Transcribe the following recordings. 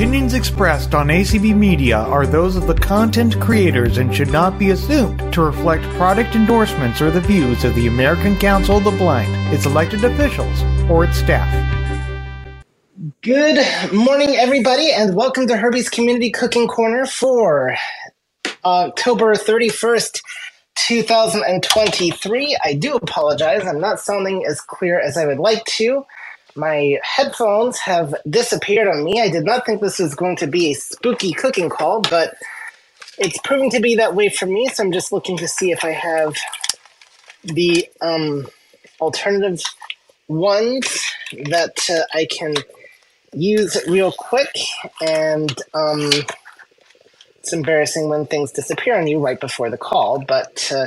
opinions expressed on ACB Media are those of the content creators and should not be assumed to reflect product endorsements or the views of the American Council of the Blind, its elected officials, or its staff. Good morning, everybody, and welcome to Herbie's Community Cooking Corner for October 31st, 2023. I do apologize, I'm not sounding as clear as I would like to. My headphones have disappeared on me. I did not think this was going to be a spooky cooking call, but it's proving to be that way for me. So I'm just looking to see if I have the um, alternative ones that uh, I can use real quick. And um, it's embarrassing when things disappear on you right before the call, but uh,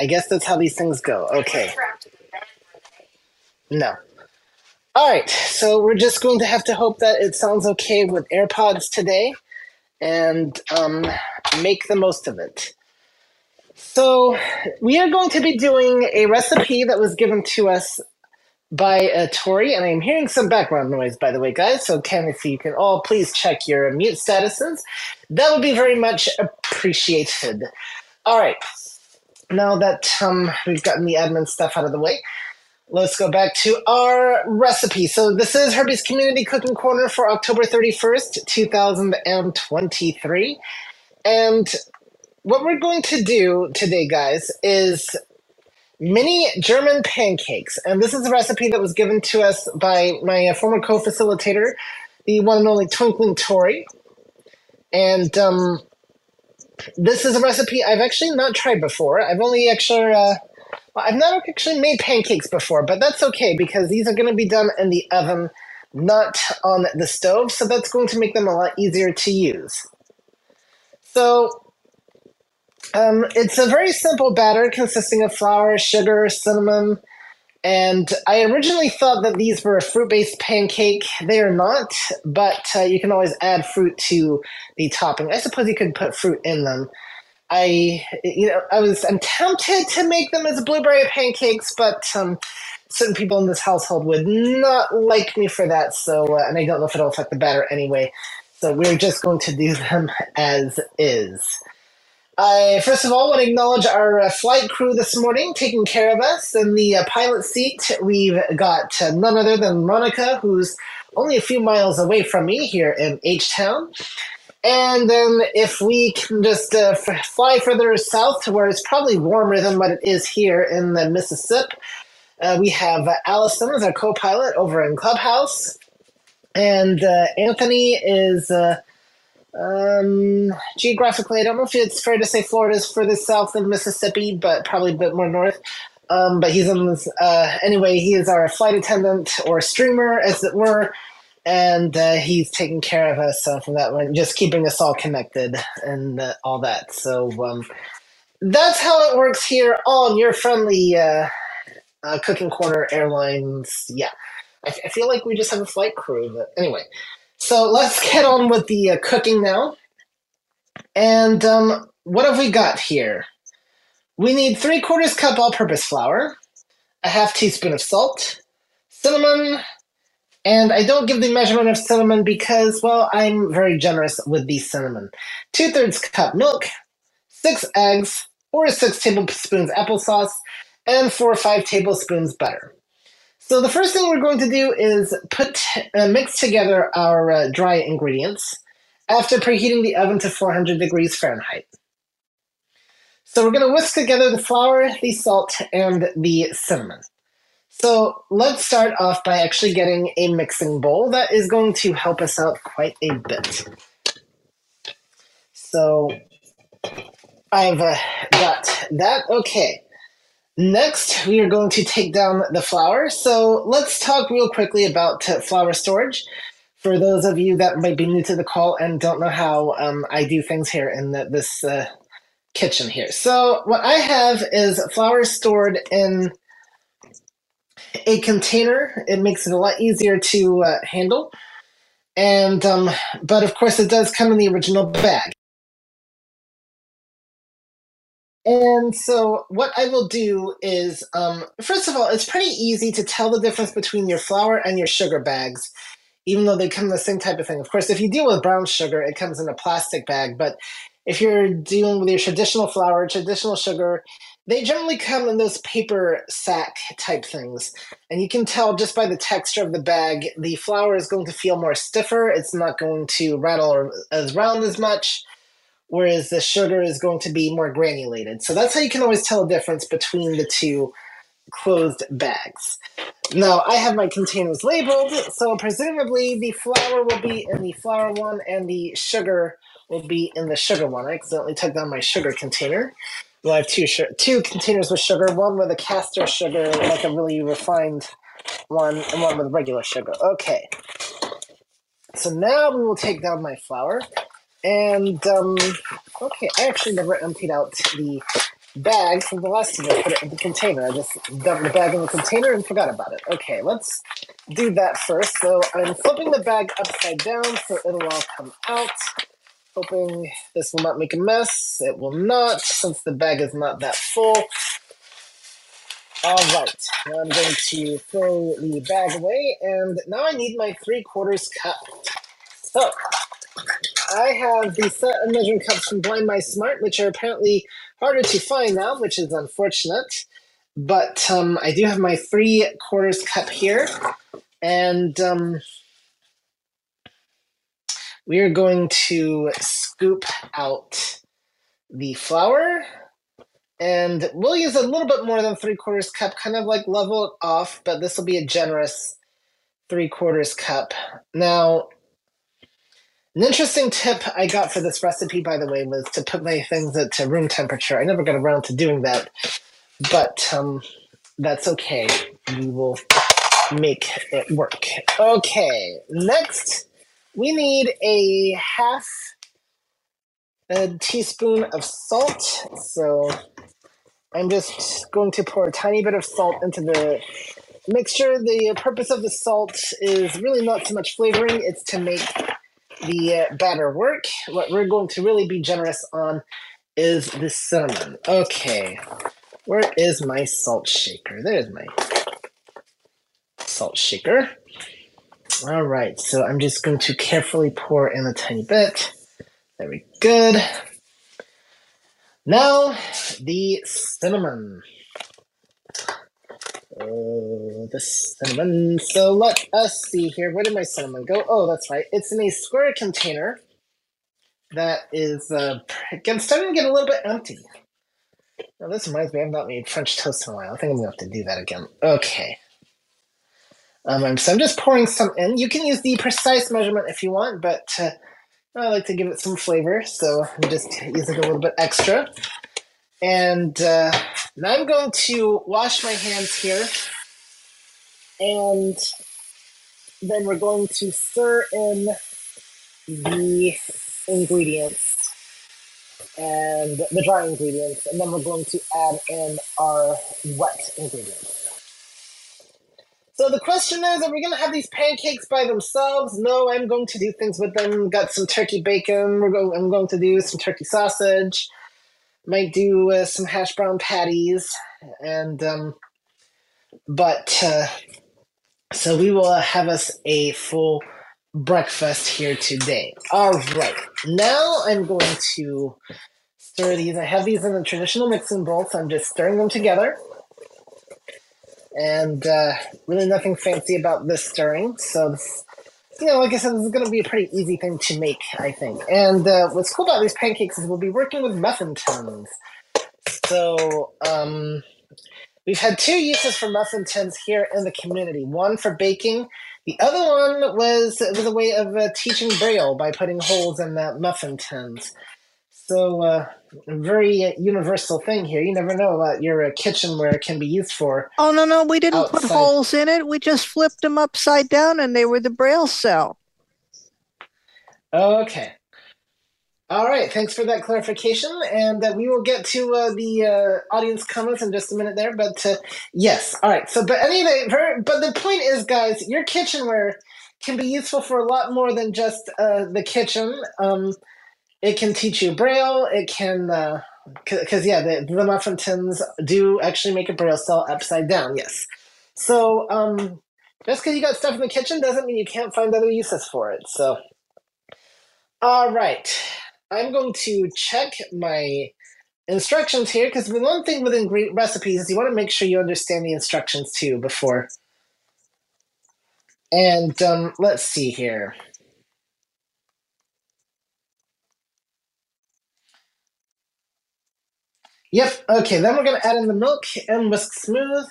I guess that's how these things go. Okay. No. All right, so we're just going to have to hope that it sounds okay with AirPods today and um, make the most of it. So, we are going to be doing a recipe that was given to us by uh, Tori, and I'm hearing some background noise, by the way, guys. So, Ken, if you can all please check your mute statuses, that would be very much appreciated. All right, now that um, we've gotten the admin stuff out of the way, let's go back to our recipe. So this is Herbie's Community Cooking Corner for October 31st, 2023. And what we're going to do today, guys, is mini German pancakes. And this is a recipe that was given to us by my former co-facilitator, the one and only Twinkling Tori. And um, this is a recipe I've actually not tried before. I've only actually... Uh, well, I've not actually made pancakes before, but that's okay because these are going to be done in the oven, not on the stove, so that's going to make them a lot easier to use. So, um, it's a very simple batter consisting of flour, sugar, cinnamon, and I originally thought that these were a fruit based pancake. They are not, but uh, you can always add fruit to the topping. I suppose you could put fruit in them. I, you know, I was, I'm tempted to make them as blueberry pancakes, but um, certain people in this household would not like me for that. So, uh, and I don't know if it'll affect the batter anyway. So we're just going to do them as is. I first of all want to acknowledge our uh, flight crew this morning taking care of us. In the uh, pilot seat, we've got uh, none other than Monica, who's only a few miles away from me here in H Town. And then if we can just uh, f- fly further south to where it's probably warmer than what it is here in the Mississippi, uh, we have uh, Allison as our co-pilot over in Clubhouse, and uh, Anthony is uh, um, geographically. I don't know if it's fair to say Florida is further south than Mississippi, but probably a bit more north. Um, but he's in this, uh, anyway. He is our flight attendant or streamer, as it were and uh, he's taking care of us uh, from that one, just keeping us all connected and uh, all that. So um, that's how it works here on your friendly uh, uh, Cooking Corner Airlines. Yeah, I, f- I feel like we just have a flight crew, but anyway. So let's get on with the uh, cooking now. And um, what have we got here? We need three quarters cup all-purpose flour, a half teaspoon of salt, cinnamon, and I don't give the measurement of cinnamon because, well, I'm very generous with the cinnamon. Two thirds cup milk, six eggs, or six tablespoons applesauce, and four or five tablespoons butter. So the first thing we're going to do is put uh, mix together our uh, dry ingredients after preheating the oven to 400 degrees Fahrenheit. So we're going to whisk together the flour, the salt, and the cinnamon. So let's start off by actually getting a mixing bowl. That is going to help us out quite a bit. So I've uh, got that. Okay. Next, we are going to take down the flour. So let's talk real quickly about uh, flour storage. For those of you that might be new to the call and don't know how um, I do things here in the, this uh, kitchen here. So what I have is flour stored in a container. It makes it a lot easier to uh, handle. And um, but of course, it does come in the original bag. And so, what I will do is, um, first of all, it's pretty easy to tell the difference between your flour and your sugar bags even though they come the same type of thing. Of course, if you deal with brown sugar, it comes in a plastic bag. But if you're dealing with your traditional flour, traditional sugar, they generally come in those paper sack type things. And you can tell just by the texture of the bag, the flour is going to feel more stiffer. It's not going to rattle as round as much, whereas the sugar is going to be more granulated. So that's how you can always tell the difference between the two closed bags. Now, I have my containers labeled, so presumably the flour will be in the flour one and the sugar will be in the sugar one. I accidentally took down my sugar container. Well, I have two two containers with sugar, one with a caster sugar, like a really refined one, and one with regular sugar. Okay. So now we will take down my flour. And, um, okay, I actually never emptied out the bag from the last time I put it in the container. I just dumped the bag in the container and forgot about it. Okay, let's do that first. So I'm flipping the bag upside down so it'll all come out. Hoping this will not make a mess. It will not, since the bag is not that full. All right, now I'm going to throw the bag away, and now I need my three quarters cup. So I have the set of measuring cups from Blind Mice Mart, which are apparently harder to find now, which is unfortunate. But um, I do have my three quarters cup here, and um, we are going to scoop out the flour, and we'll use a little bit more than three quarters cup, kind of like level it off, but this will be a generous three quarters cup. Now, an interesting tip I got for this recipe, by the way, was to put my things at to room temperature. I never got around to doing that, but um, that's okay. We will make it work. Okay, next we need a half a teaspoon of salt. So I'm just going to pour a tiny bit of salt into the mixture. The purpose of the salt is really not so much flavoring, it's to make the uh, batter work. What we're going to really be generous on is the cinnamon. Okay, where is my salt shaker? There's my salt shaker. All right, so I'm just going to carefully pour in a tiny bit. Very good. Now, the cinnamon. Oh, the cinnamon. So let us see here. Where did my cinnamon go? Oh, that's right. It's in a square container that is uh, starting to get a little bit empty. Now this reminds me, I've not made French toast in a while. I think I'm gonna have to do that again. Okay. Um, so I'm just pouring some in. You can use the precise measurement if you want, but uh, I like to give it some flavor, so I'm just using a little bit extra. And uh, now I'm going to wash my hands here. And then we're going to stir in the ingredients and the dry ingredients. And then we're going to add in our wet ingredients. So the question is, are we going to have these pancakes by themselves? No, I'm going to do things with them. Got some turkey bacon. We're going. I'm going to do some turkey sausage might do uh, some hash brown patties and um, but uh, so we will have us a full breakfast here today all right now i'm going to stir these i have these in a traditional mixing bowl so i'm just stirring them together and uh, really nothing fancy about this stirring so this you know, like I said, this is going to be a pretty easy thing to make, I think. And uh, what's cool about these pancakes is we'll be working with muffin tins. So um, we've had two uses for muffin tins here in the community. One for baking. The other one was was a way of uh, teaching braille by putting holes in the muffin tins. So uh, a very universal thing here. You never know about your uh, kitchen where it can be used for. Oh no, no, we didn't outside. put holes in it. We just flipped them upside down, and they were the braille cell. Okay. All right. Thanks for that clarification, and uh, we will get to uh, the uh, audience comments in just a minute there. But uh, yes, all right. So, but anyway, but the point is, guys, your kitchenware can be useful for a lot more than just uh, the kitchen. Um, it can teach you braille. It can, because uh, yeah, the, the muffin tins do actually make a braille cell upside down. Yes. So um, just because you got stuff in the kitchen doesn't mean you can't find other uses for it. So, all right, I'm going to check my instructions here because the one thing with ingredient recipes is you want to make sure you understand the instructions too before. And um, let's see here. Yep. Okay. Then we're gonna add in the milk and whisk smooth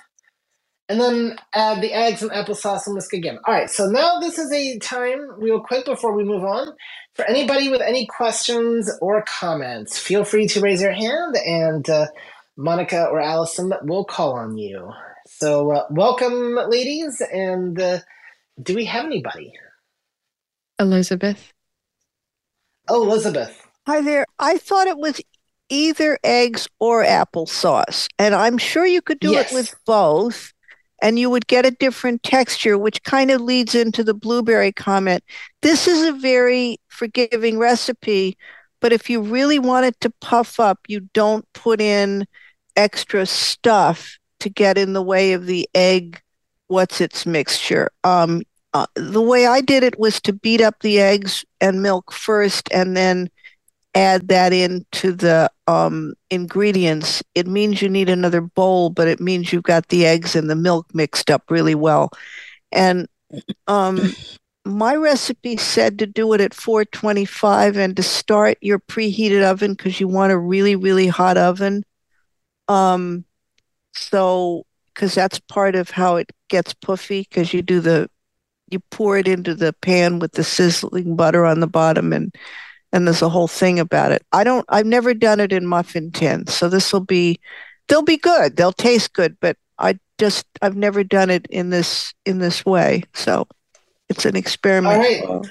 and then add the eggs and applesauce and whisk again. All right, so now this is a time, real quick, before we move on. For anybody with any questions or comments, feel free to raise your hand, and uh, Monica or Allison will call on you. So, uh, welcome, ladies, and uh, do we have anybody? Elizabeth. Oh, Elizabeth. Hi there. I thought it was either eggs or applesauce, and I'm sure you could do Yes. it with both and you would get a different texture, which kind of leads into the blueberry comment. This is a very forgiving recipe, but if you really want it to puff up, you don't put in extra stuff to get in the way of the egg. What's its mixture? Um, uh, the way I did it was to beat up the eggs and milk first, and then add that into the um, ingredients, it means you need another bowl, but it means you've got the eggs and the milk mixed up really well. And um, my recipe said to do it at 425 and to start your preheated oven because you want a really, really hot oven. Um, so, because that's part of how it gets puffy, because you do the, you pour it into the pan with the sizzling butter on the bottom and and there's a whole thing about it. I don't I've never done it in muffin tins, so this will be they'll be good. They'll taste good, but I just I've never done it in this in this way. So it's an experiment. All right.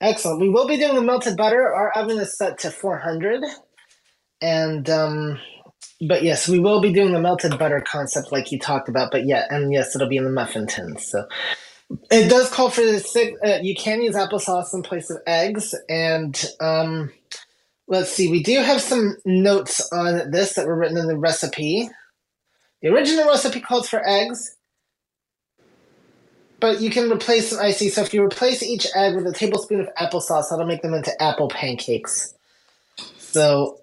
Excellent. We will be doing the melted butter. Our oven is set to 400. And, um, but yes, we will be doing the melted butter concept like you talked about. But yeah, and yes, it'll be in the muffin tins. So it does call for the six. Uh, you can use applesauce in place of eggs. And, um, let's see, we do have some notes on this that were written in the recipe. The original recipe calls for eggs, but you can replace them. I see. So if you replace each egg with a tablespoon of applesauce, that'll make them into apple pancakes. So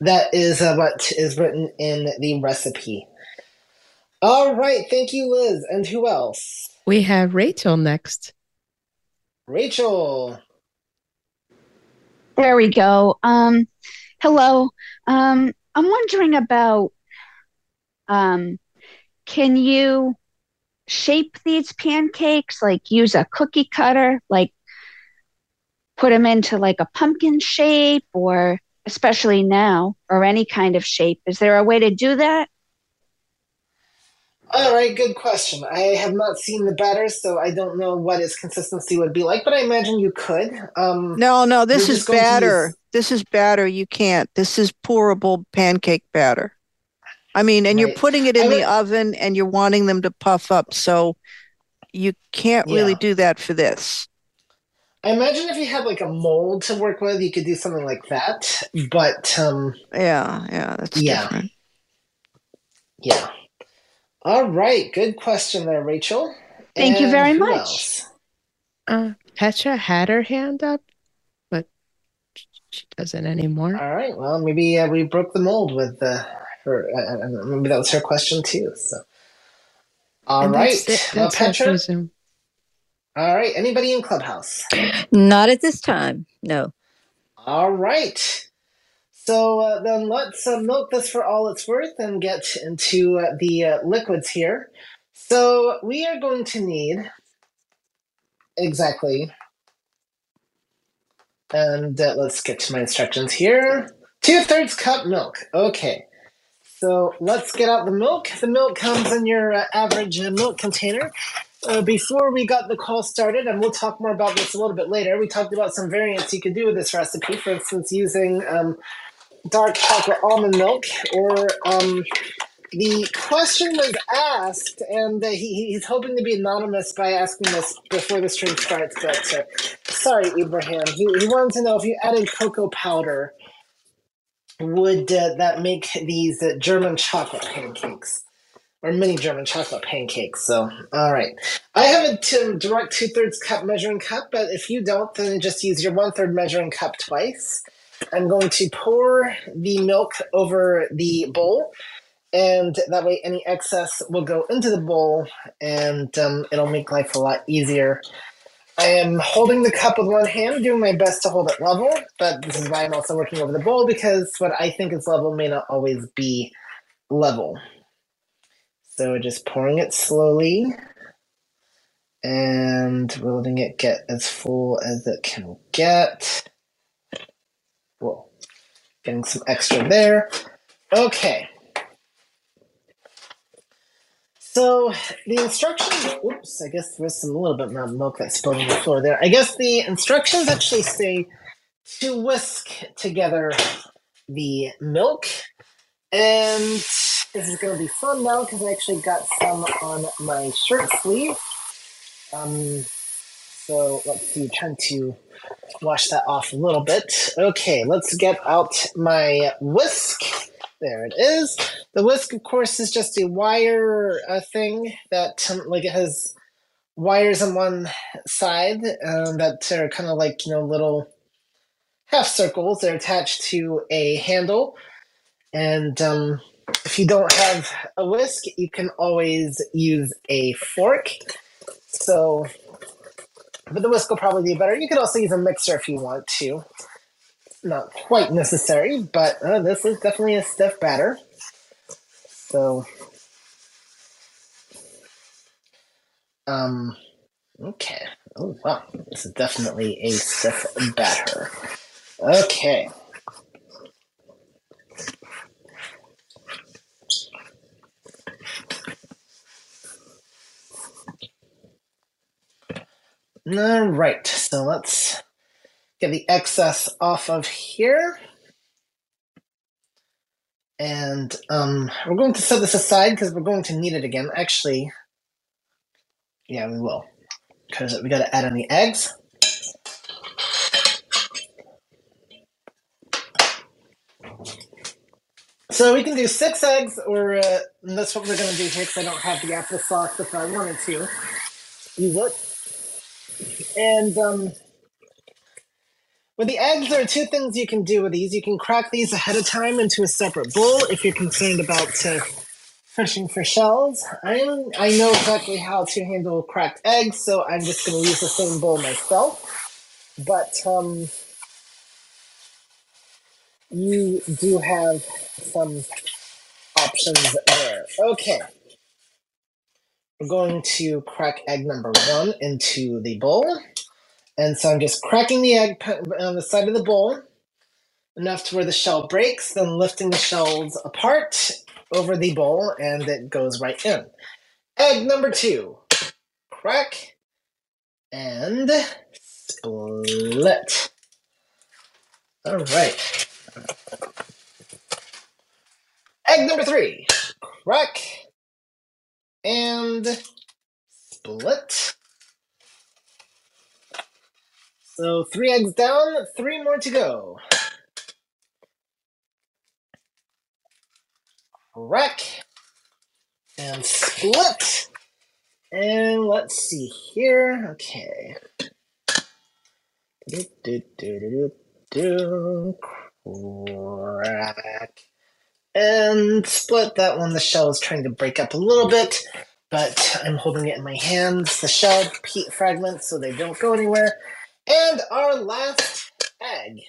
that is uh, what is written in the recipe. All right. Thank you, Liz. And who else? We have Rachel next. Rachel. There we go. Um, hello. Um, I'm wondering about um, can you shape these pancakes? Like use a cookie cutter, like put them into like a pumpkin shape, or especially now, or any kind of shape. Is there a way to do that? All right, good question. I have not seen the batter, so I don't know what its consistency would be like, but I imagine you could. Um, No, no, this is just going to batter. use- This is batter. You can't. This is pourable pancake batter. I mean, and you're putting it I in the would- oven and you're wanting them to puff up, so you can't really Yeah. do that for this. I imagine if you had like a mold to work with, you could do something like that. But um, Yeah, yeah, that's Yeah. different. yeah. All right, good question there, Rachel. Thank you very much. Uh, Petra had her hand up, but she doesn't anymore. All right, well, maybe uh, we broke the mold with uh, her. Uh, maybe that was her question too. So, all And right, that's it. That's it Petra. All right, anybody in Clubhouse? Not at this time. No. All right. So uh, then let's uh, milk this for all it's worth and get into uh, the uh, liquids here. So we are going to need exactly, and uh, let's get to my instructions here. Two thirds cup milk. Okay. So let's get out the milk. The milk comes in your uh, average milk container. Uh, before we got the call started, and we'll talk more about this a little bit later, we talked about some variants you could do with this recipe. For instance, using um, dark chocolate almond milk, or um, the question was asked, and uh, he, he's hoping to be anonymous by asking this before the stream starts. But uh, sorry, Ibrahim, he, he wanted to know if you added cocoa powder, would uh, that make these uh, German chocolate pancakes? or mini German chocolate pancakes. So, all right. I have a t- direct two thirds cup measuring cup, but if you don't, then just use your one third measuring cup twice. I'm going to pour the milk over the bowl, and that way any excess will go into the bowl, and um, it'll make life a lot easier. I am holding the cup with one hand, doing my best to hold it level, but this is why I'm also working over the bowl because what I think is level may not always be level. So just pouring it slowly and we're letting it get as full as it can get. Whoa, getting some extra there. Okay. So the instructions, oops, I guess there's some a little bit of milk that spilled on the floor there. I guess the instructions actually say to whisk together the milk. And this is going to be fun now because I actually got some on my shirt sleeve. Um, so let's see, trying to wash that off a little bit. Okay, let's get out my whisk. There it is. The whisk, of course, is just a wire uh, thing that um, like it has wires on one side um, that are kind of like you know little half circles. They're attached to a handle, and um, if you don't have a whisk, you can always use a fork. So, but the whisk will probably be better. You could also use a mixer if you want to not quite necessary, but uh, this is definitely a stiff batter. So, um, okay. Oh, wow. This is definitely a stiff batter. Okay. All right, so let's get the excess off of here. And um, we're going to set this aside because we're going to need it again. Actually, yeah, we will. Because we got to add in the eggs. So we can do six eggs, or uh, that's what we're going to do here because I don't have the applesauce if I wanted to use it. And um, with the eggs, there are two things you can do with these. You can crack these ahead of time into a separate bowl if you're concerned about uh, fishing for shells. I'm, I know exactly how to handle cracked eggs, so I'm just going to use the same bowl myself. But um, you do have some options there. Okay. We're going to crack egg number one into the bowl. And so I'm just cracking the egg on the side of the bowl enough to where the shell breaks, then lifting the shells apart over the bowl, and it goes right in. Egg number two. Crack and split. All right. Egg number three. Crack and split. So three eggs down, three more to go. Crack and split. And let's see here. Okay. Do, do, do, do, do, Crack and split. That one, the shell is trying to break up a little bit, but I'm holding it in my hands. The shell peat fragments so they don't go anywhere. And our last egg.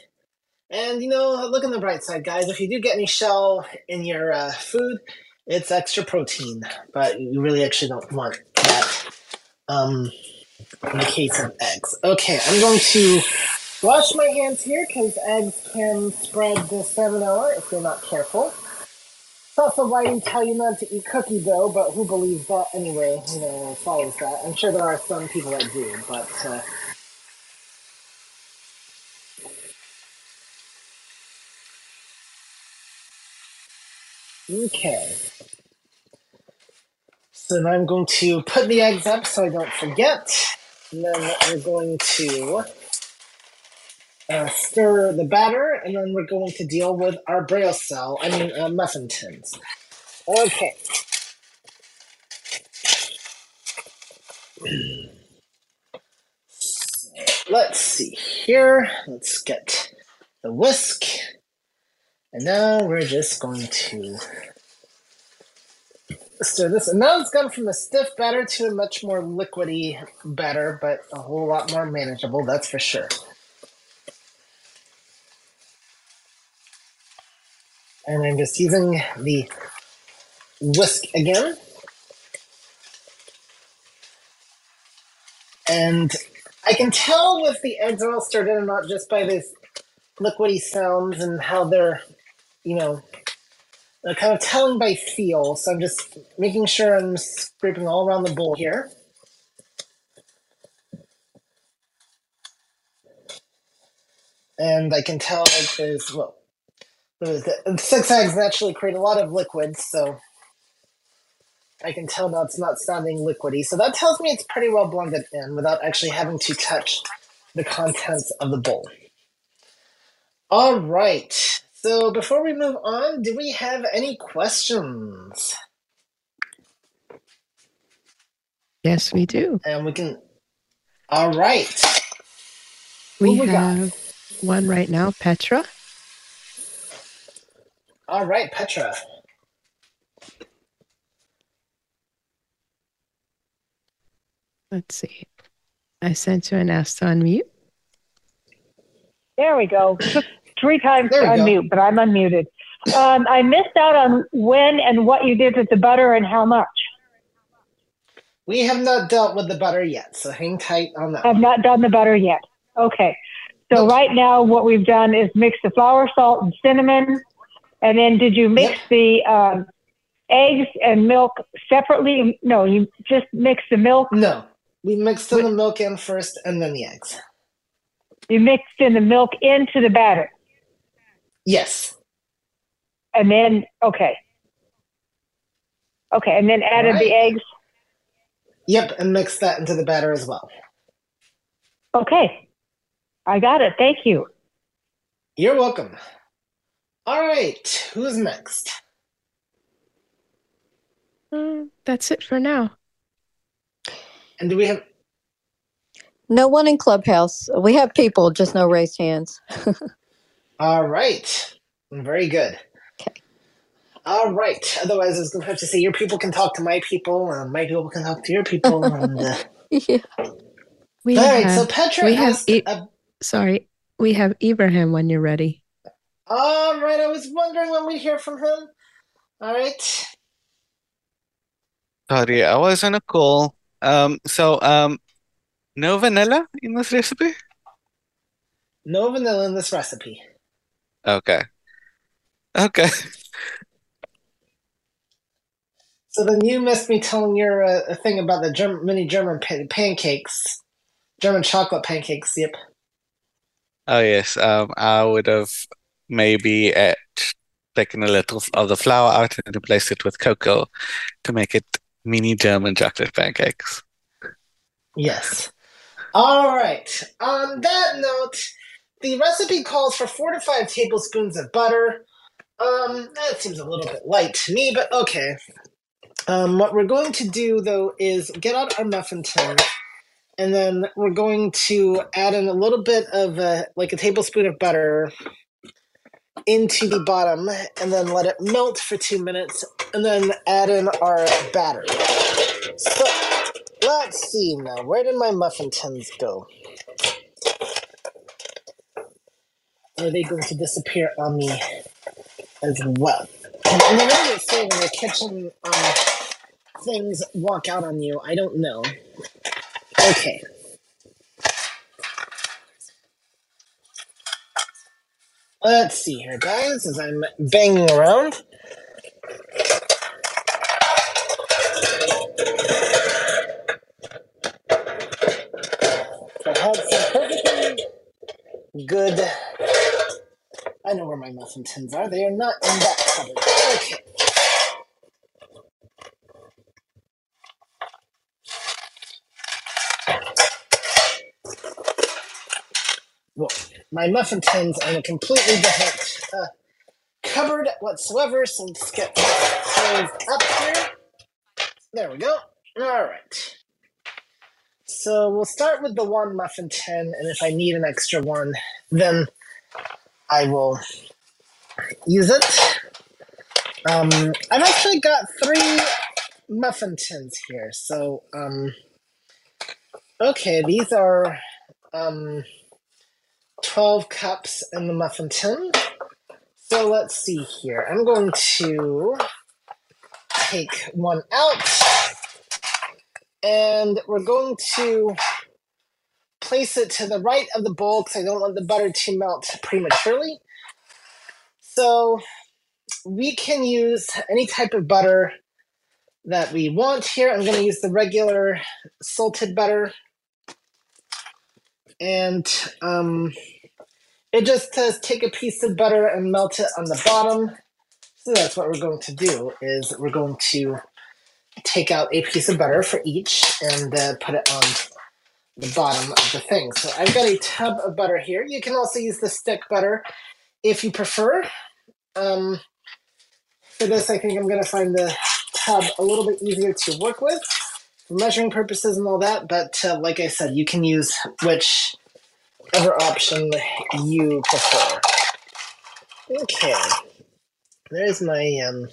And you know, look on the bright side, guys. If you do get any shell in your uh, food, it's extra protein, but you really actually don't want that. Um, in the case of eggs. Okay, I'm going to wash my hands here because eggs can spread the salmonella if you're not careful. Also writing tell you not to eat cookie dough, but who believes that anyway? You know, follows that. I'm sure there are some people that do, but. Uh, Okay. So now I'm going to put the eggs up so I don't forget. And then we're going to uh, stir the batter, and then we're going to deal with our braille cell, I mean, uh, muffin tins. Okay. Let's see here. Let's get the whisk. And now we're just going to stir this. And now it's gone from a stiff batter to a much more liquidy batter, but a whole lot more manageable, that's for sure. And I'm just using the whisk again. And I can tell if the eggs are all stirred in or not just by this liquidy sounds and how they're, you know, they're kind of telling by feel. So I'm just making sure I'm scraping all around the bowl here. And I can tell like there's well, six eggs naturally create a lot of liquids, so I can tell now it's not sounding liquidy. So that tells me it's pretty well blended in without actually having to touch the contents of the bowl. All right. So before we move on, do we have any questions? Yes, we do. And we can. All right. We, we got? have one right now, Petra. All right, Petra. Let's see. I sent you an ask to unmute. There we go. Three times to There we go. unmute, but I'm unmuted. Um, I missed out on when and what you did with the butter and how much. We have not dealt with the butter yet, so hang tight on that. I've not done the butter yet. Okay. So Nope. right now, what we've done is mix the flour, salt, and cinnamon. And then did you mix Yep. the um, eggs and milk separately? No, you just mix the milk. No, we mixed the milk in first and then the eggs. You mixed in the milk into the batter. Yes. And then, okay. Okay. And then added the eggs. Yep, and mix that into the batter as well. Okay. I got it. Thank you. You're welcome. All right, who's next? Uh, that's it for now. And do we have? No one in Clubhouse. We have people, just no raised hands. All right, very good. Okay. All right. Otherwise, I was going to have to say your people can talk to my people, and my people can talk to your people. And uh... yeah. We all right. have, So Petra we have asked. eight- a- sorry, we have Ibrahim when you're ready. All right. I was wondering when we hear from him. All right. Sorry, I was on a call. Um, so um, no vanilla in this recipe? No vanilla in this recipe. Okay. Okay. So then you missed me telling your uh, a thing about the German, mini German pa- pancakes, German chocolate pancakes. Yep. Oh yes. Um, I would have maybe at taking a little of the flour out and replace it with cocoa to make it mini German chocolate pancakes. Yes. All right. On that note, the recipe calls for four to five tablespoons of butter. Um, that seems a little bit light to me, but okay. Um, what we're going to do though is get out our muffin tin, and then we're going to add in a little bit of uh, like a tablespoon of butter into the bottom, and then let it melt for two minutes, and then add in our batter. So let's see now. Where did my muffin tins go? Are they going to disappear on me as well? And what do they say when the kitchen um, things walk out on you? I don't know. Okay. Let's see here, guys, as I'm banging around. I had some perfectly good. I know where my muffin tins are. They are not in that cupboard. Okay. Well, my muffin tins in a completely different uh, cupboard whatsoever. So let's get those up here. There we go. All right. so we'll start with the one muffin tin, and if I need an extra one, then I will use it. Um, I've actually got three muffin tins here. So, um, okay, these are um, 12 cups in the muffin tin. So let's see here. I'm going to take one out and we're going to place it to the right of the bowl because I don't want the butter to melt prematurely. So we can use any type of butter that we want here. I'm going to use the regular salted butter. And um, it just says take a piece of butter and melt it on the bottom. So that's what we're going to do is we're going to take out a piece of butter for each and uh, put it on the bottom of the thing. So I've got a tub of butter here. You can also use the stick butter if you prefer. Um, for this, I think I'm going to find the tub a little bit easier to work with for measuring purposes and all that. But uh, like I said, you can use whichever option you prefer. Okay, there's my um,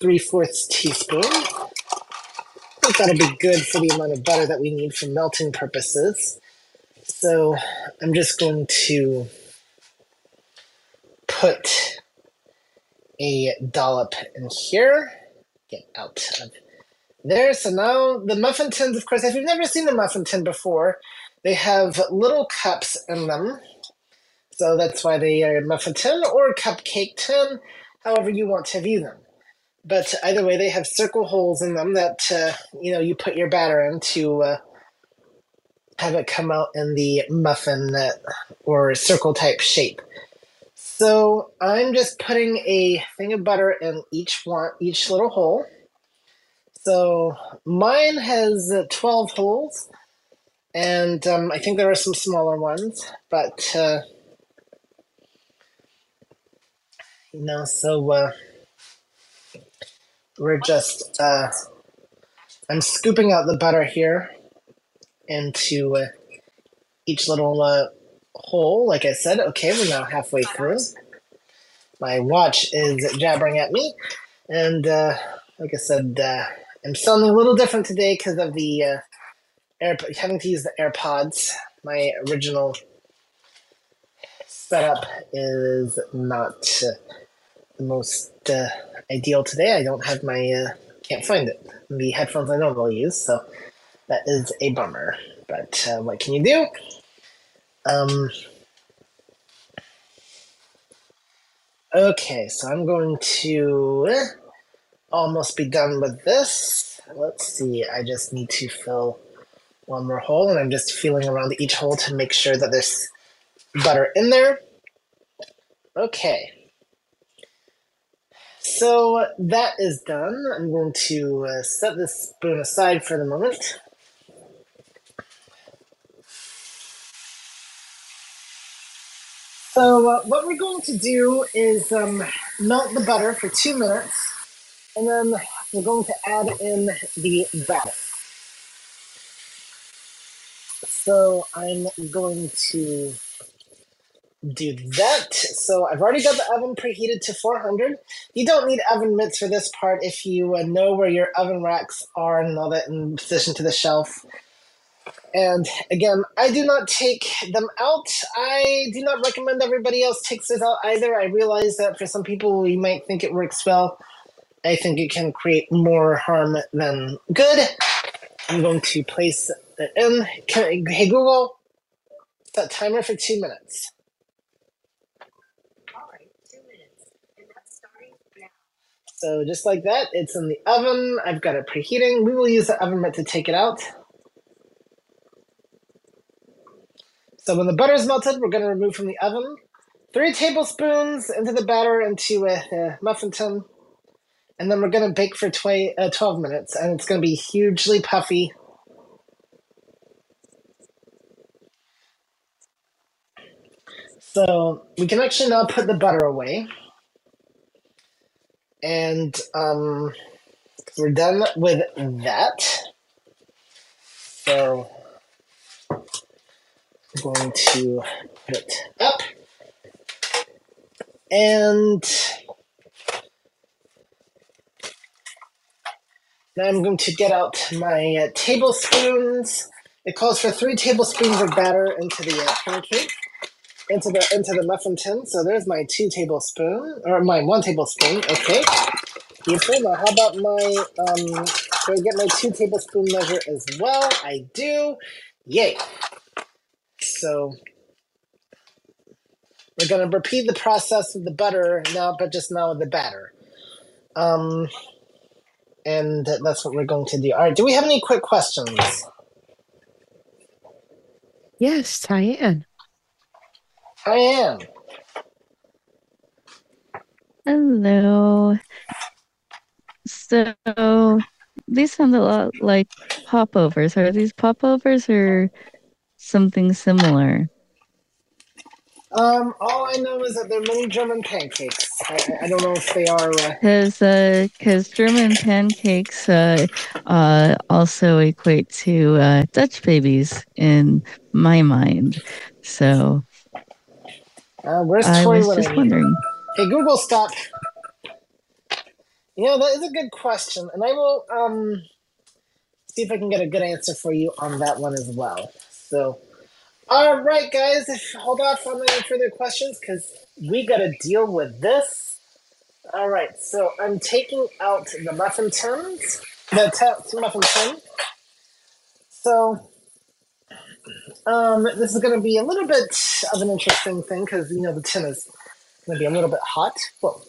three fourths teaspoon. I think that'll be good for the amount of butter that we need for melting purposes. So I'm just going to put a dollop in here. Get out of there. So now the muffin tins, of course, if you've never seen a muffin tin before, they have little cups in them. So that's why they are muffin tin or cupcake tin, however you want to view them. But either way, they have circle holes in them that uh, you know you put your batter in to uh, have it come out in the muffin uh, or circle type shape. So I'm just putting a thing of butter in each one, each little hole. So mine has uh, 12 holes, and um, I think there are some smaller ones, but uh, you know, so uh, we're just uh, I'm scooping out the butter here into uh, each little uh, hole. Like I said, okay, we're now halfway through. My watch is jabbering at me, and uh, like I said, I'm sounding a little different today because of the having to use the AirPods. My original setup is not uh, the most uh, ideal today. I don't have my uh, can't find it. The headphones I normally use, so that is a bummer. But uh, what can you do? Um, okay, so I'm going to eh, almost be done with this. Let's see, I just need to fill one more hole, and I'm just feeling around each hole to make sure that there's butter in there. Okay. So that is done. I'm going to uh, set this spoon aside for the moment. So uh, what we're going to do is um, melt the butter for two minutes, and then we're going to add in the batter. So I'm going to do that. So I've already got the oven preheated to 400. You don't need oven mitts for this part if you uh, know where your oven racks are and all that in position to the shelf. And again, I do not take them out. I do not recommend everybody else takes it out either. I realize that for some people, you might think it works well. I think it can create more harm than good. I'm going to place in. Can, hey, Google, set timer for two minutes. So just like that, it's in the oven. I've got it preheating. We will use the oven mitt to take it out. So when the butter is melted, we're going to remove from the oven. Three tablespoons into the batter into a, a muffin tin. And then we're going to bake for tw- uh, 12 minutes. And it's going to be hugely puffy. So we can actually now put the butter away. And um, we're done with that. So I'm going to put it up. And now I'm going to get out my uh, tablespoons. It calls for three tablespoons of batter into the uh, pancake, into the into the muffin tin. So there's my two tablespoon or my one tablespoon. Okay, beautiful. Now how about my um? Do I get my two tablespoon measure as well? I do. Yay! So we're gonna repeat the process with the butter now, but just now with the batter. Um, and that's what we're going to do. All right. Do we have any quick questions? Yes, Diane. I am. Hello. So these sound a lot like popovers. Are these popovers or something similar? Um, all I know is that they're mini German pancakes. I, I- don't know if they are. Uh, Because uh, German pancakes uh, uh, also equate to uh, Dutch babies in my mind. So uh, where's I Tori was just I wondering. Hey, Google, stop. You know, that is a good question, and I will um see if I can get a good answer for you on that one as well. So, all right, guys, hold off on any further questions because we got to deal with this. All right, so I'm taking out the muffin tins, the t- two muffin tin. So, um, this is going to be a little bit of an interesting thing because you know the tin is going to be a little bit hot. Well,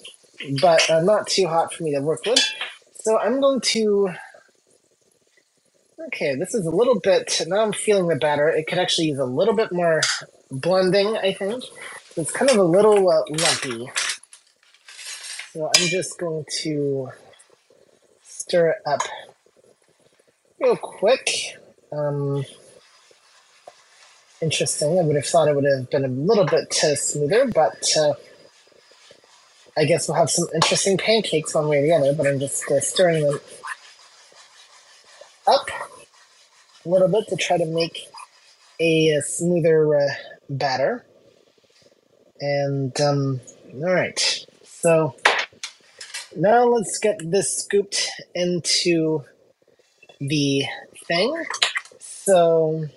but uh, not too hot for me to work with. So I'm going to. Okay, this is a little bit. Now I'm feeling the batter. It could actually use a little bit more blending, I think. It's kind of a little uh, lumpy. So I'm just going to stir it up real quick. Um, interesting. I would have thought it would have been a little bit smoother, but uh, I guess we'll have some interesting pancakes one way or the other. But I'm just uh, stirring them up a little bit to try to make a, uh smoother uh, batter. And um, all right, so now let's get this scooped into the thing. So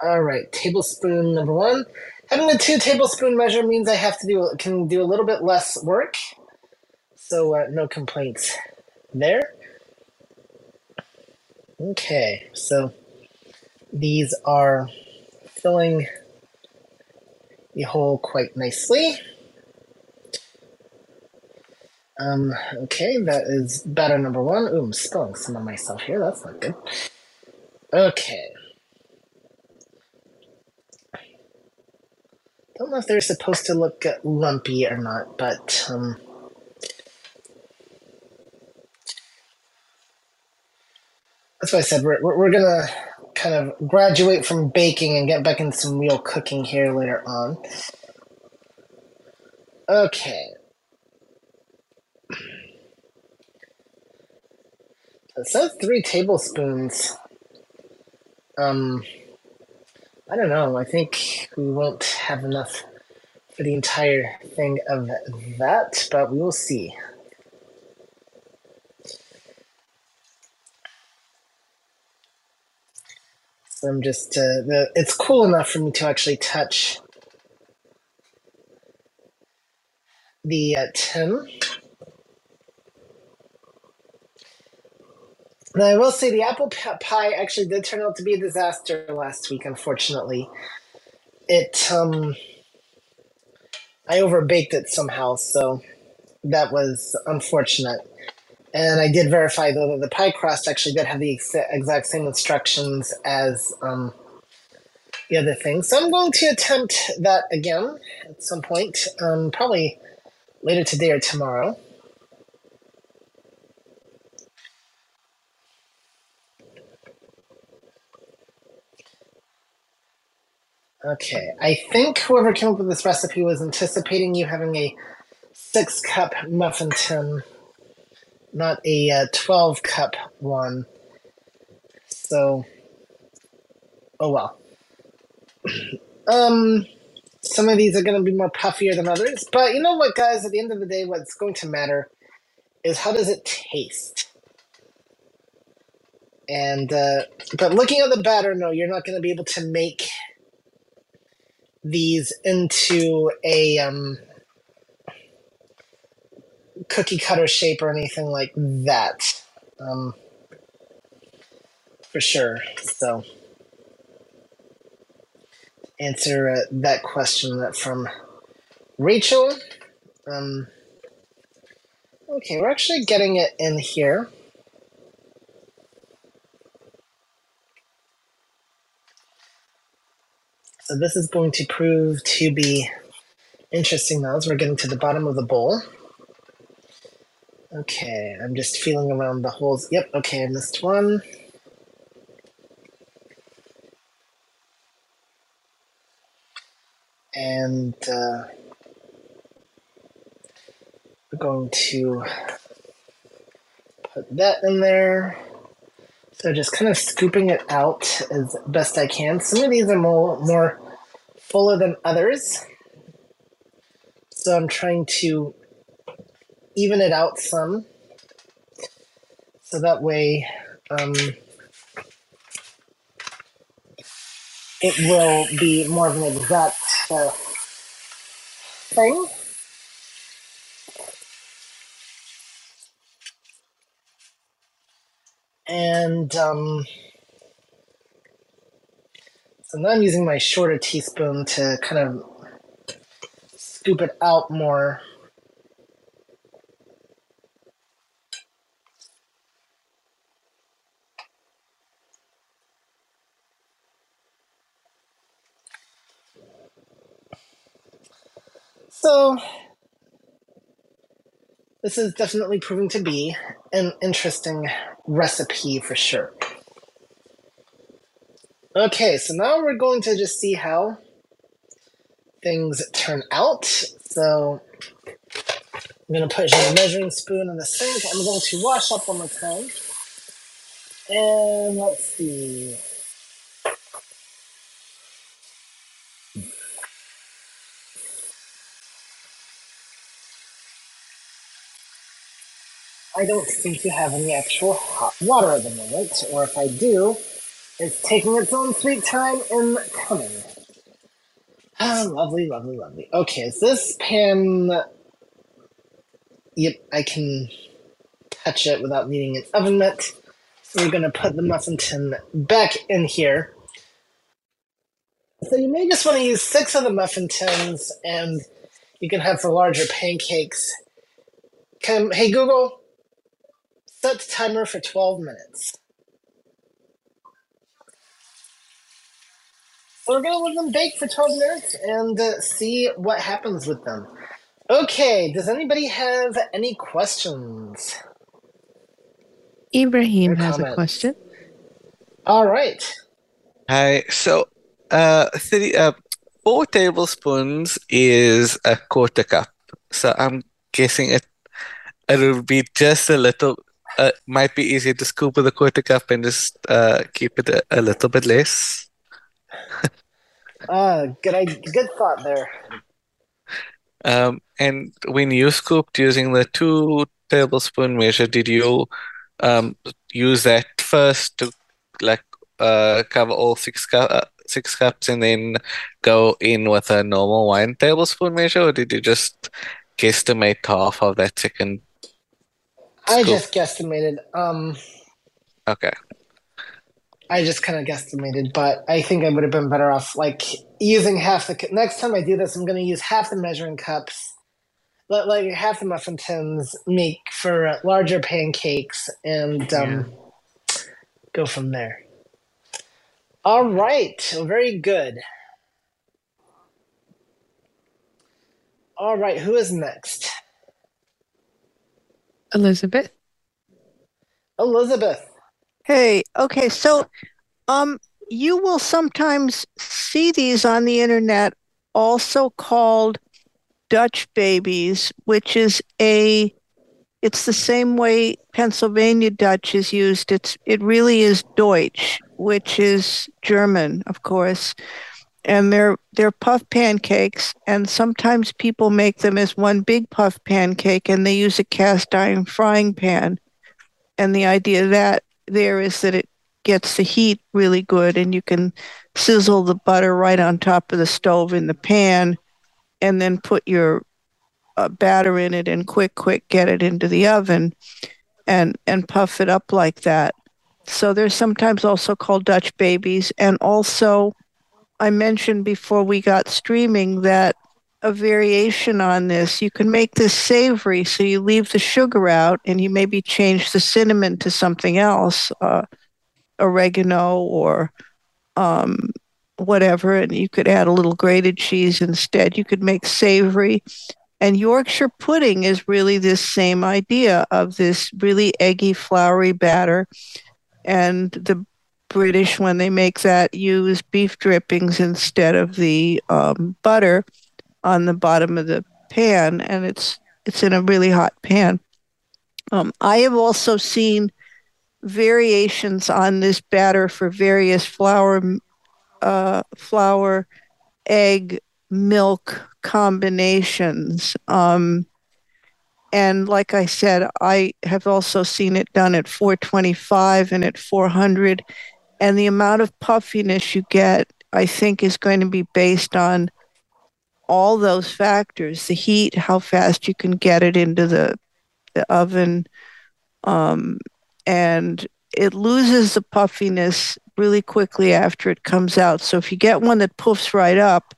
all right, tablespoon number one. Having a two tablespoon measure means I have to do can do a little bit less work. So uh, no complaints there. Okay, so these are filling the hole quite nicely. Um, okay, that is batter number one. Ooh, I'm spilling some on myself here. That's not good. Okay. Don't know if they're supposed to look lumpy or not, but um, that's why I said we're, we're, we're gonna kind of graduate from baking and get back into some real cooking here later on. Okay. It says three tablespoons. Um, I don't know. I think we won't have enough for the entire thing of that, but we will see. So I'm just, uh, the, it's cool enough for me to actually touch the uh, I will say the apple pie actually did turn out to be a disaster last week, unfortunately. It, um, I overbaked it somehow, so that was unfortunate. And I did verify, though, that the pie crust actually did have the ex- exact same instructions as um, the other thing. So I'm going to attempt that again at some point, um, probably later today or tomorrow. Okay, I think whoever came up with this recipe was anticipating you having a six cup muffin tin not a uh, 12 cup one. So, oh well. um, some of these are going to be more puffier than others, but you know what, guys? At the end of the day, what's going to matter is how does it taste. And uh, but looking at the batter, no, you're not going to be able to make these into a um, cookie cutter shape or anything like that. Um, for sure. So, answer uh, that question that from Rachel. Um, okay, we're actually getting it in here. So this is going to prove to be interesting now as we're getting to the bottom of the bowl. Okay, I'm just feeling around the holes. Yep, okay, I missed one. And uh, we're going to put that in there. So just kind of scooping it out as best I can. Some of these are more, more fuller than others. So I'm trying to even it out some. So that way um, it will be more of an exact uh, thing. And um, so now I'm using my shorter teaspoon to kind of scoop it out more. So this is definitely proving to be an interesting recipe for sure. Okay, so now we're going to just see how things turn out. So I'm going to put a measuring spoon in the sink. I'm going to wash up one more time. And let's see. I don't seem to have any actual hot water at the moment, or if I do, it's taking its own sweet time in coming. Ah, lovely, lovely, lovely. Okay, is this pan. Yep, I can touch it without needing an oven mitt. We're gonna put the muffin tin back in here. So you may just want to use six of the muffin tins, and you can have for larger pancakes. Can, hey Google, set the timer for 12 minutes. So we're gonna let them bake for 12 minutes and uh, see what happens with them. Okay, does anybody have any questions? Ibrahim Your has a question. All right. Hi. So, uh, three, uh, four tablespoons is a quarter cup. So I'm guessing it it will be just a little. Uh, might be easier to scoop with a quarter cup and just uh keep it a, a little bit less. Uh, good, good thought there. Um, and when you scooped using the two tablespoon measure, did you um use that first to like uh cover all six cu uh, six cups and then go in with a normal one tablespoon measure, or did you just guesstimate half of that second I scoop? just guesstimated. Um, Okay. I just kind of guesstimated, but I think I would have been better off like using half the. Next time I do this, I'm going to use half the measuring cups, like, like half the muffin tins, make for larger pancakes, and um, go from there. All right, very good. All right, who is next? Elizabeth. Elizabeth. Hey, okay, so um you will sometimes see these on the internet also called Dutch babies, which is a it's the same way Pennsylvania Dutch is used. It's it really is Deutsch, which is German, of course. And they're they're puff pancakes, and sometimes people make them as one big puff pancake, and they use a cast iron frying pan. And the idea that there is that it gets the heat really good, and you can sizzle the butter right on top of the stove in the pan, and then put your uh, batter in it and quick, quick get it into the oven, and and puff it up like that. So they're sometimes also called Dutch babies, and also I mentioned before we got streaming that a variation on this. You can make this savory, so you leave the sugar out and you maybe change the cinnamon to something else, uh, oregano or um, whatever, and you could add a little grated cheese instead. You could make savory. And Yorkshire pudding is really this same idea of this really eggy, floury batter. And the British, when they make that, use beef drippings instead of the um, butter on the bottom of the pan, and it's it's in a really hot pan. Um, I have also seen variations on this batter for various flour, uh, flour, egg, milk combinations. Um, and like I said, I have also seen it done at 425 and at 400. And the amount of puffiness you get, I think, is going to be based on all those factors the heat, how fast you can get it into the, the oven. Um, and it loses the puffiness really quickly after it comes out. So if you get one that puffs right up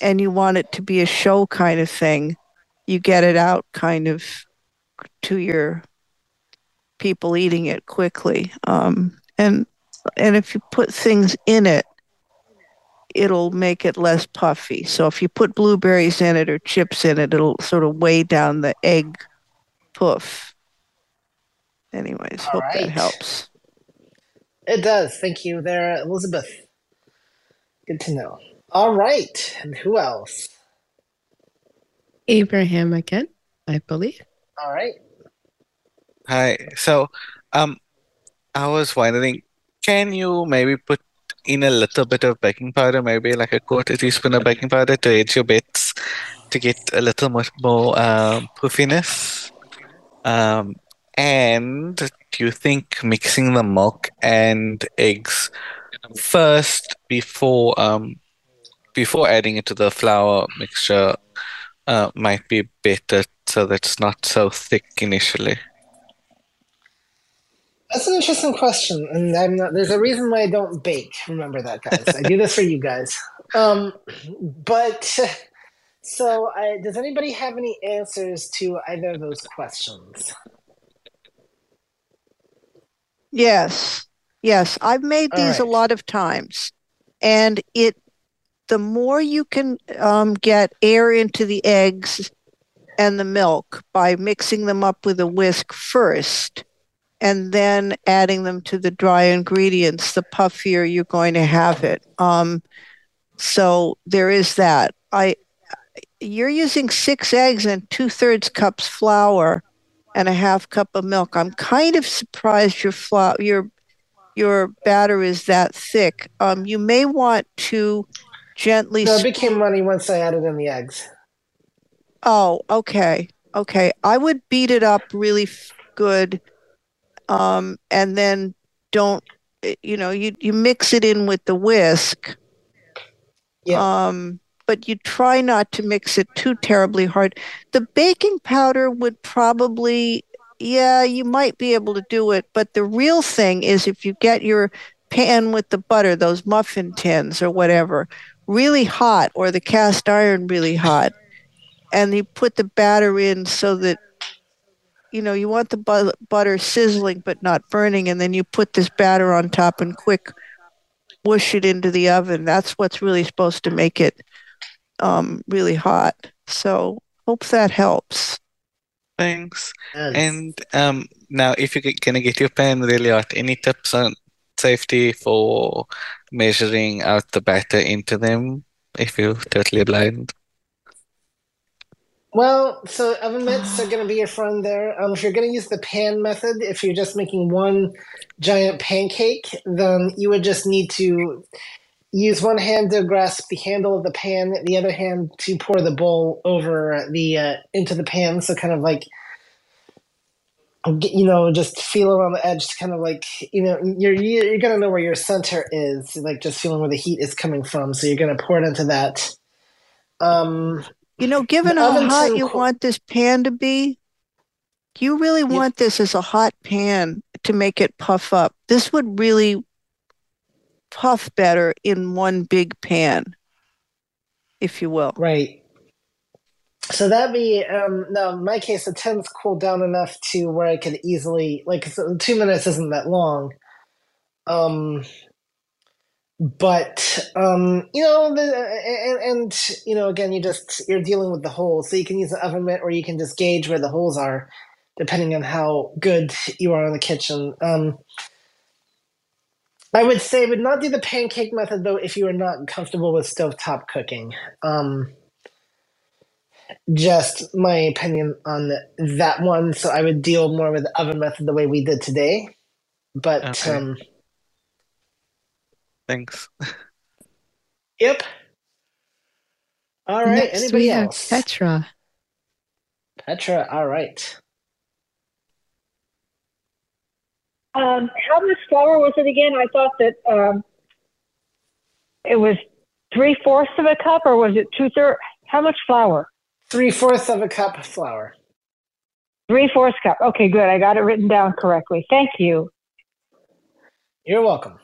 and you want it to be a show kind of thing, you get it out kind of to your people eating it quickly. Um, and and if you put things in it, it'll make it less puffy. So if you put blueberries in it or chips in it, it'll sort of weigh down the egg puff. Anyways, All hope that helps. It does. Thank you there, Elizabeth. Good to know. All right. And who else? Abraham again, I believe. All right. Hi. So, um, I was wondering, can you maybe put in a little bit of baking powder, maybe like a quarter teaspoon of baking powder to edge your bits to get a little much more um, puffiness? Um, and do you think mixing the milk and eggs first before um before adding it to the flour mixture uh, might be better so that it's not so thick initially? That's an interesting question, and I'm not, there's a reason why I don't bake. Remember that, guys. I do this for you guys. Um, but so, I, does anybody have any answers to either of those questions? Yes. Yes. I've made All these a lot of times. And it the more you can um, get air into the eggs and the milk by mixing them up with a whisk first and then adding them to the dry ingredients, the puffier you're going to have it. Um, so there is that. I you're using six eggs and two thirds cups flour and a half cup of milk. I'm kind of surprised your flour your your batter is that thick. Um, you may want to gently. No, it became runny once I added in the eggs. oh, okay, okay. I would beat it up really f- good, um, and then don't. eh, You know, you you mix it in with the whisk. Yeah. Um, but you try not to mix it too terribly hard. The baking powder would probably, yeah, you might be able to do it. But the real thing is if you get your pan with the butter, those muffin tins or whatever, really hot, or the cast iron really hot, and you put the batter in so that you know you want the bu- butter sizzling but not burning, and then you put this batter on top and quick whoosh it into the oven. That's what's really supposed to make it um, really hot. So hope that helps. Thanks. Yes. And um, now, if you're gonna get your pan really hot, any tips on safety for measuring out the batter into them if you're totally blind? Well, so oven mitts are going to be your friend there. Um, if you're going to use the pan method, if you're just making one giant pancake, then you would just need to use one hand to grasp the handle of the pan, the other hand to pour the bowl over the uh, into the pan. So kind of like you know, just feel around the edge to kind of like you know you're you're gonna know where your center is, like just feeling where the heat is coming from. So you're gonna pour it into that. Um, You know, given The how hot you want this pan to be, you really want this as a hot pan to make it puff up. This would really puff better in one big pan, if you will. Right. So that'd be um no, in my case the ten's cooled down enough to where I could easily like so two minutes isn't that long. Um but um you know the and, and you know again you just you're dealing with the holes so you can use an oven mitt or you can just gauge where the holes are depending on how good you are in the kitchen. Um I would say would not do the pancake method though if you are not comfortable with stovetop cooking. Um just my opinion on that one. So I would deal more with the oven method the way we did today. But Okay. um, Thanks. yep. All right. Next, Anybody we have else? Petra. Petra. All right. Um, how much flour was it again? I thought that um, it was three fourths of a cup, or was it two thirds? How much flour? Three fourths of a cup of flour. Three fourths cup. Okay, good. I got it written down correctly. Thank you. You're welcome.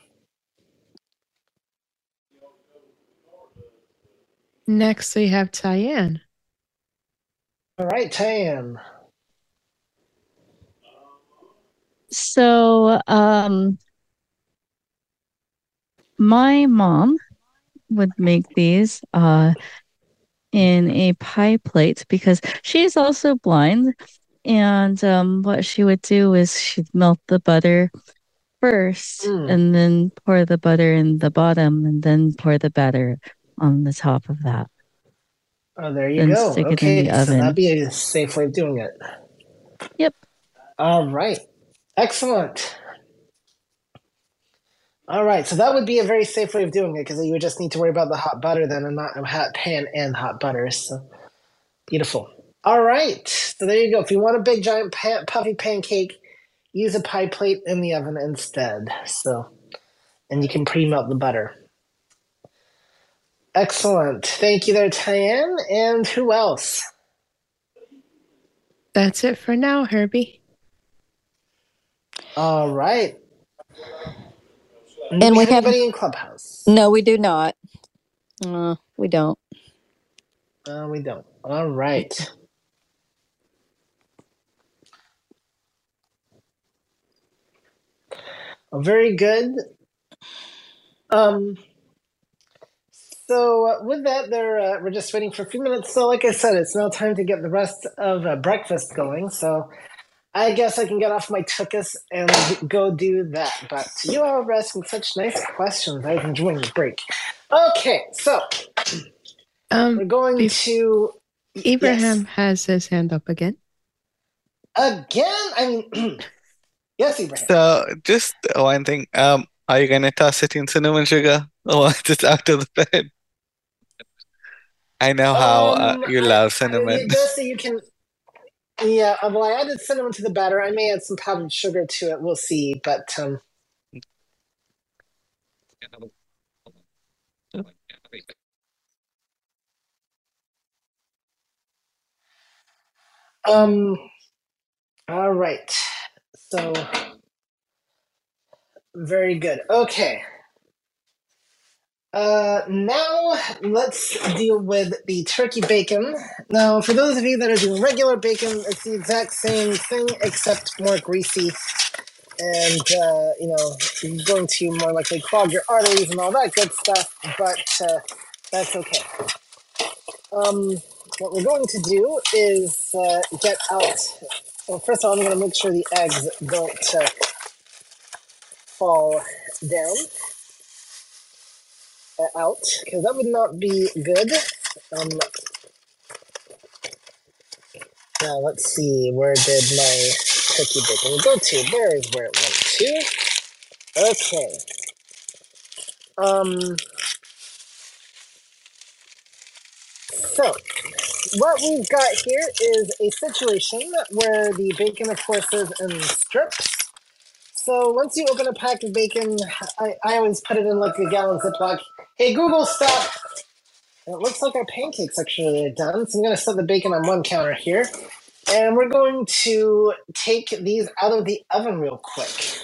Next, we have Tyann. All right, Tan. So, um, my mom would make these uh, in a pie plate because she's also blind. And um, what she would do is she'd melt the butter first Mm. and then pour the butter in the bottom and then pour the batter on the top of that. Oh, there you go. stick it in Okay, the so oven. that'd be a safe way of doing it. Yep. All right. Excellent. All right, so that would be a very safe way of doing it because you would just need to worry about the hot butter then and not a hot pan and hot butter. So beautiful. All right, so there you go. If you want a big giant pan- puffy pancake, use a pie plate in the oven instead. So, and you can pre-melt the butter. Excellent. Thank you there, Tyann. And who else? That's it for now, Herbie. All right. And Do we have have- anybody in Clubhouse? No, we do not. Uh, we don't. Uh, we don't. All right. Very good. Um. So uh, with that, there uh, we're just waiting for a few minutes. So, like I said, it's now time to get the rest of uh, breakfast going. So, I guess I can get off my tuchus and go do that. But you all are asking such nice questions. I was enjoying the break. Okay, so we're Um, going Bef- to Abraham has his hand up again. again. I mean, yes, Ibrahim. So just one thing. Um, are you gonna toss it in cinnamon sugar or just out of the pan? I know how uh, Um, you I- love I- cinnamon. Just so you can. Yeah, uh, well, I added cinnamon to the batter. I may add some powdered sugar to it. We'll see. But um, um, all right. So very good. Okay. Uh, now let's deal with the turkey bacon. Now, for those of you that are doing regular bacon, it's the exact same thing except more greasy, and uh, you know, you're going to more likely clog your arteries and all that good stuff. But uh, that's okay. Um, what we're going to do is uh, get out. Well, first of all, I'm going to make sure the eggs don't uh, fall down out because that would not be good. Um, Now let's see, where did my turkey bacon go to? There is where it went to. Okay. Um. So, what we've got here is a situation where the bacon, of course, is in strips. So once you open a pack of bacon, I, I always put it in like a gallon Ziploc. Hey, Google, stop! It looks like our pancakes actually are done, so I'm going to set the bacon on one counter here. And we're going to take these out of the oven real quick.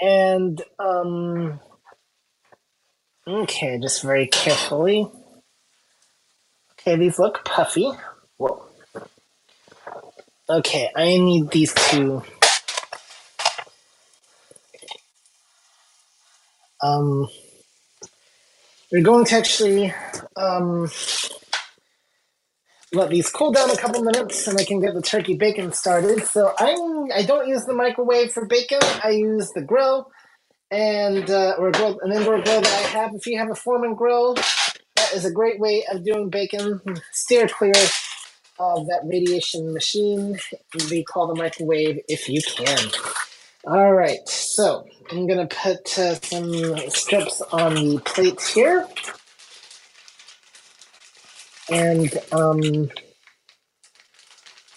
And, um, okay, just very carefully. Okay, these look puffy. Whoa. Okay, I need these to, um, we're going to actually, um, let these cool down a couple minutes and I can get the turkey bacon started. So I'm I don't use the microwave for bacon. I use the grill and uh, or grill an indoor grill that I have. If you have a Foreman grill, that is a great way of doing bacon. Steer clear of that radiation machine. Be call the microwave if you can. All right, so I'm gonna put uh, some strips on the plates here. And um,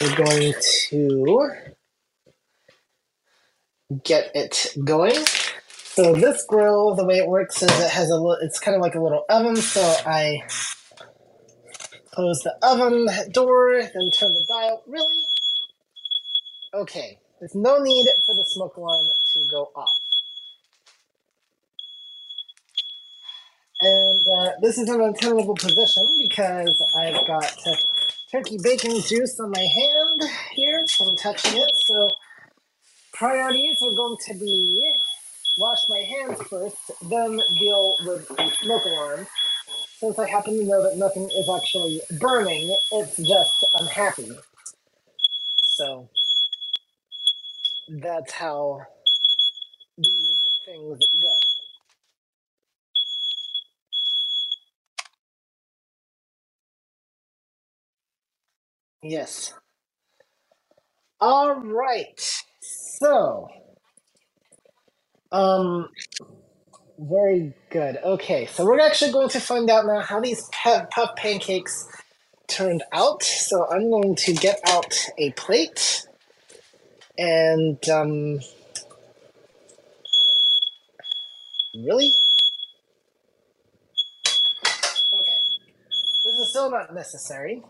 we're going to get it going. So this grill, the way it works is it has a little, it's kind of like a little oven. So I close the oven door, then turn the dial. Really? Okay. There's no need for the smoke alarm to go off. And uh, this is an untenable position because I've got uh, turkey bacon juice on my hand here from touching it. So priorities are going to be wash my hands first, then deal with the smoke alarm. Since I happen to know that nothing is actually burning, it's just unhappy. So that's how these things go. Yes. All right. So, um, very good. Okay, so we're actually going to find out now how these puff, pancakes turned out. So I'm going to get out a plate and um, really, okay, this is still not necessary.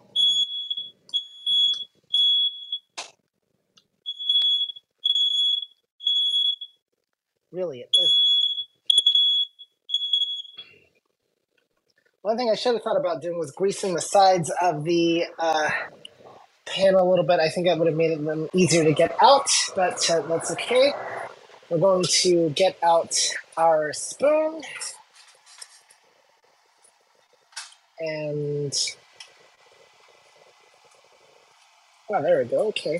Really, it isn't. One thing I should have thought about doing was greasing the sides of the uh, pan a little bit. I think that would have made it them easier to get out, but uh, that's okay. We're going to get out our spoon and oh, there we go. Okay.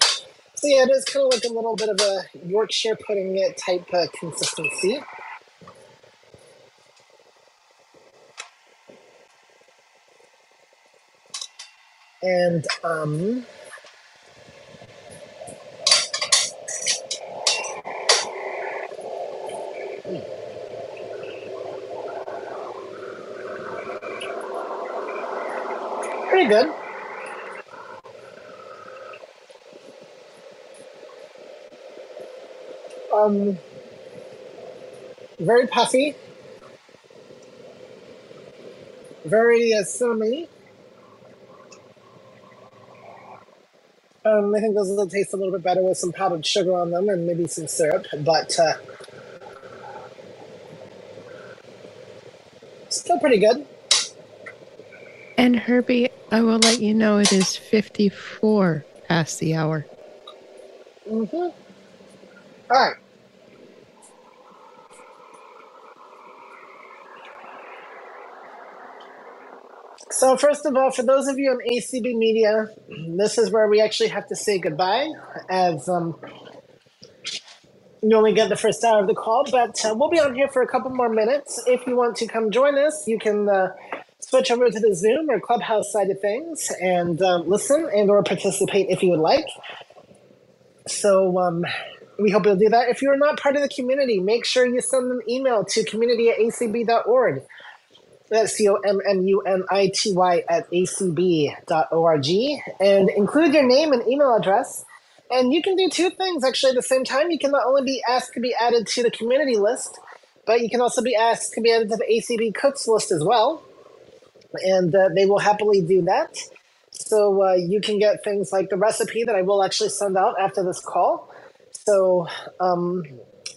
So yeah, it is kind of like a little bit of a Yorkshire pudding type uh, consistency. And um, pretty good. Um, very puffy, very uh, cinnamony. Um, I think those will taste a little bit better with some powdered sugar on them and maybe some syrup, but uh, still pretty good. And Herbie, I will let you know it is 54 past the hour. Mm-hmm. All right. So first of all, for those of you on ACB Media, this is where we actually have to say goodbye, as um, you only get the first hour of the call. But uh, we'll be on here for a couple more minutes. If you want to come join us, you can uh, switch over to the Zoom or Clubhouse side of things and um, listen and or participate if you would like. So um, we hope you'll do that. If you're not part of the community, make sure you send an email to community at acb.org. That's C O M M U N I T Y at acb.org. And include your name and email address. And you can do two things actually at the same time. You can not only be asked to be added to the community list, but you can also be asked to be added to the ACB cooks list as well. And uh, they will happily do that. So uh, you can get things like the recipe that I will actually send out after this call. So um,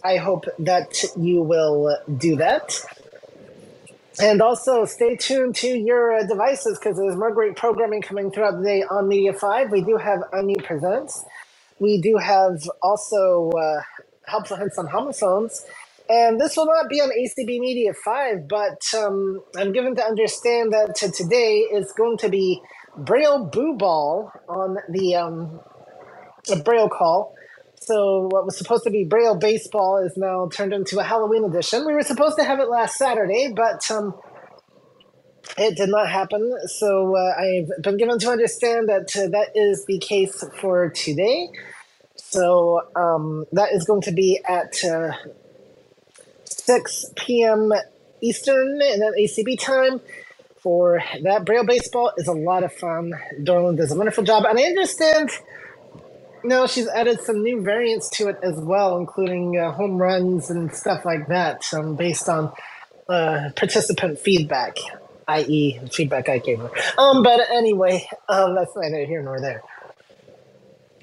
I hope that you will do that. And also stay tuned to your uh, devices because there's more great programming coming throughout the day on Media 5. We do have Unmute Presents. We do have also uh, helpful hints on homophones. And this will not be on ACB Media 5, but um, I'm given to understand that to today is going to be Braille Boo Ball on the um, Braille call. So what was supposed to be Braille Baseball is now turned into a Halloween edition. We were supposed to have it last Saturday, but um, it did not happen. So uh, I've been given to understand that uh, that is the case for today. So um, that is going to be at uh, 6 p.m. Eastern and then ACB time. For that, Braille Baseball is a lot of fun. Dorland does a wonderful job, and I understand. No, she's added some new variants to it as well, including uh, home runs and stuff like that, um, based on uh, participant feedback, i.e., feedback I gave her. Um, but anyway, um, that's neither here nor there.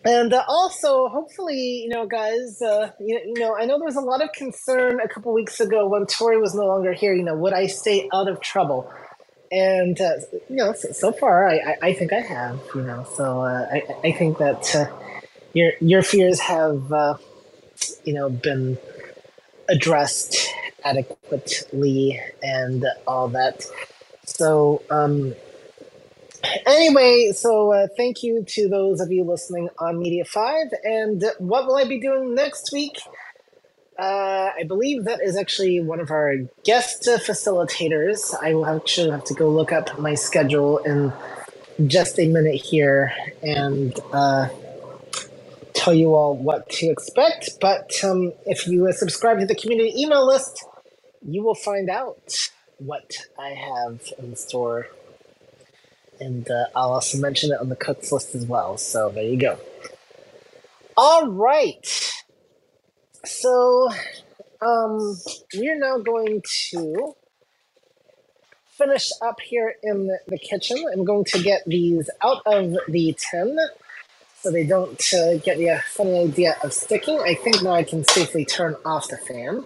And uh, also, hopefully, you know, guys, uh, you, you know, I know there was a lot of concern a couple weeks ago when Tori was no longer here. You know, would I stay out of trouble? And uh, you know, so, so far, I, I, I think I have. You know, so uh, I, I think that uh, your your fears have, uh, you know, been addressed adequately and all that. So, um, anyway, so uh, thank you to those of you listening on Media 5. And what will I be doing next week? Uh, I believe that is actually one of our guest facilitators. I will actually have to go look up my schedule in just a minute here and uh, tell you all what to expect. But um, if you subscribe to the community email list, you will find out what I have in store and uh, I'll also mention it on the cooks list as well. So there you go. All right. So um, we're now going to finish up here in the, the kitchen. I'm going to get these out of the tin so they don't uh, get the funny idea of sticking. I think now I can safely turn off the fan.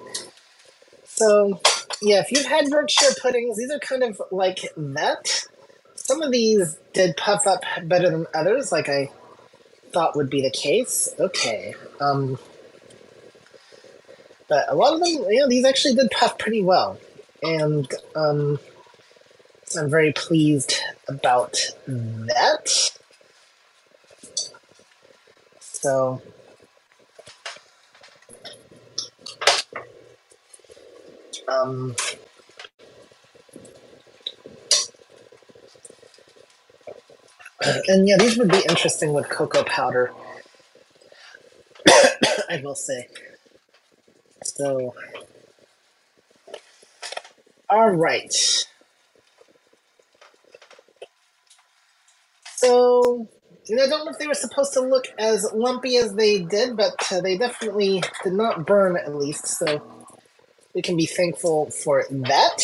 So yeah, if you've had Berkshire puddings, these are kind of like that some of these did puff up better than others, like I thought would be the case. Okay. Um, but a lot of them, you know, these actually did puff pretty well. And um, I'm very pleased about that. So, um, and yeah, these would be interesting with cocoa powder. I will say. So, all right. So, and I don't know if they were supposed to look as lumpy as they did, but uh, they definitely did not burn at least. So, we can be thankful for that.